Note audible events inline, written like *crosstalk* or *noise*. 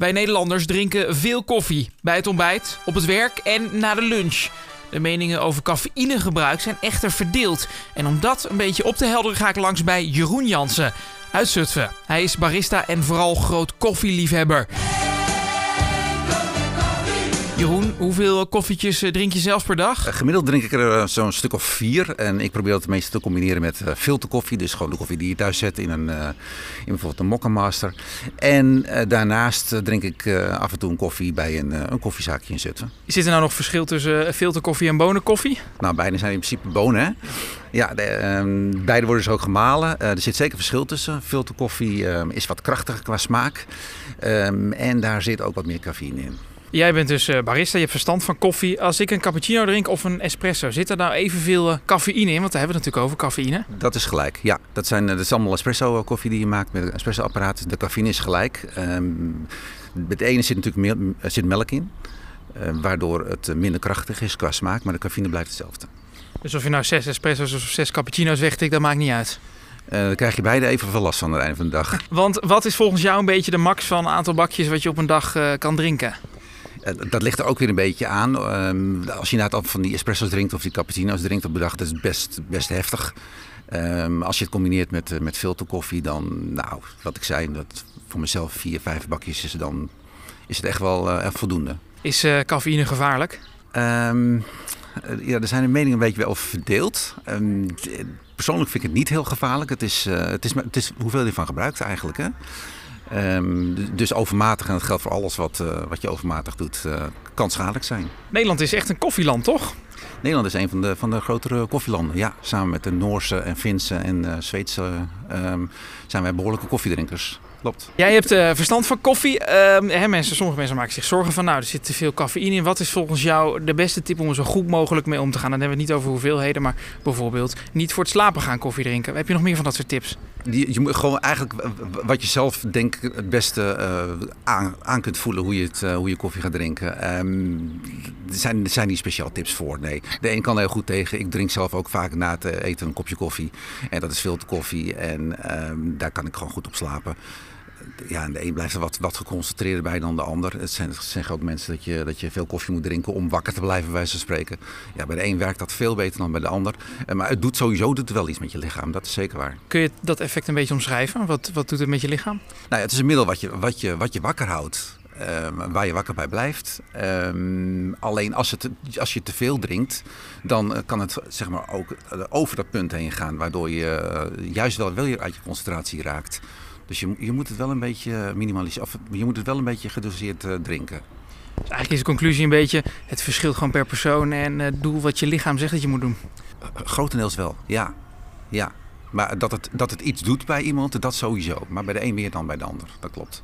Wij Nederlanders drinken veel koffie. Bij het ontbijt, op het werk en na de lunch. De meningen over cafeïnegebruik zijn echter verdeeld. En om dat een beetje op te helderen ga ik langs bij Jeroen Jansen uit Zutphen. Hij is barista en vooral groot koffieliefhebber. Jeroen, hoeveel koffietjes eh, drink je zelfs per dag? Uh, gemiddeld drink ik er uh, zo'n stuk of vier. En ik probeer dat het meeste te combineren met filterkoffie. Dus gewoon de koffie die je thuis zet in, een, in bijvoorbeeld een Mokka Master. En daarnaast drink ik af en toe een koffie bij een, een koffiezaakje in Zutphen. Zit er nou nog verschil tussen filterkoffie en bonenkoffie? Nou, beide zijn in principe bonen, hè? Ja, de, ehm, beide worden dus ook gemalen. er zit zeker verschil tussen. Filterkoffie ehm, is wat krachtiger qua smaak. Um, en daar zit ook wat meer cafeïne in. Jij bent dus barista, je hebt verstand van koffie. Als ik een cappuccino drink of een espresso, zit er nou evenveel cafeïne in? Want daar hebben we het natuurlijk over, cafeïne. Dat is gelijk, ja. Dat, zijn, dat is allemaal espresso koffie die je maakt met een espresso apparaat. De cafeïne is gelijk. Um, het ene zit natuurlijk zit melk in, uh, waardoor het minder krachtig is qua smaak. Maar de cafeïne blijft hetzelfde. Dus of je nou zes espresso's of zes cappuccino's wegtikt, dat maakt niet uit? Uh, dan krijg je beide even veel last van aan het einde van de dag. *laughs* Want wat is volgens jou een beetje de max van aantal bakjes wat je op een dag uh, kan drinken? Dat ligt er ook weer een beetje aan. Um, als je inderdaad van die espresso's drinkt of die cappuccino's drinkt op de dag, dat is best, best heftig. Um, als je het combineert met, met filterkoffie, dan, nou, wat ik zei, dat voor mezelf vier, vijf bakjes is, dan is het echt wel uh, echt voldoende. Is uh, cafeïne gevaarlijk? Um, ja, er zijn de meningen een beetje wel verdeeld. persoonlijk vind ik het niet heel gevaarlijk. Het is, uh, het is, het is hoeveel je van gebruikt eigenlijk. Hè? Um, dus overmatig, en dat geldt voor alles wat, uh, wat je overmatig doet, uh, kan schadelijk zijn. Nederland is echt een koffieland, toch? Nederland is een van de, van de grotere koffielanden. Ja, samen met de Noorse en Finse en uh, Zweedse um, zijn wij behoorlijke koffiedrinkers. Klopt. Jij hebt uh, verstand van koffie. Uh, hè, mensen, sommige mensen maken zich zorgen van, nou, er zit te veel cafeïne in. Wat is volgens jou de beste tip om er zo goed mogelijk mee om te gaan? Dan hebben we het niet over hoeveelheden, maar bijvoorbeeld niet voor het slapen gaan koffie drinken. Heb je nog meer van dat soort tips? Die, je moet gewoon eigenlijk wat je zelf denk het beste uh, aan, aan, kunt voelen hoe je, het, uh, hoe je koffie gaat drinken. Um, er, zijn, er zijn niet speciaal tips voor, nee. De een kan heel goed tegen. Ik drink zelf ook vaak na het eten een kopje koffie. En dat is filterkoffie en um, daar kan ik gewoon goed op slapen ja, de een blijft er wat, wat geconcentreerder bij dan de ander. Het, zijn, het zeggen ook mensen dat je, dat je veel koffie moet drinken om wakker te blijven, bij wijze van spreken. Ja, bij de een werkt dat veel beter dan bij de ander. Maar het doet sowieso doet wel iets met je lichaam, dat is zeker waar. Kun je dat effect een beetje omschrijven? Wat, wat doet het met je lichaam? Nou ja, het is een middel wat je, wat je, wat je wakker houdt. Um, waar je wakker bij blijft. Um, alleen als, het, als je te veel drinkt, dan kan het zeg maar, ook over dat punt heen gaan. Waardoor je uh, juist wel weer uit je concentratie raakt. Dus je, je moet het wel een beetje minimaliseren. Of je moet het wel een beetje gedoseerd uh, drinken. Dus eigenlijk is de conclusie een beetje: het verschilt gewoon per persoon en het doel wat je lichaam zegt dat je moet doen. Uh, grotendeels wel, ja. ja. Maar dat het, dat het iets doet bij iemand, dat sowieso. Maar bij de een meer dan bij de ander, dat klopt.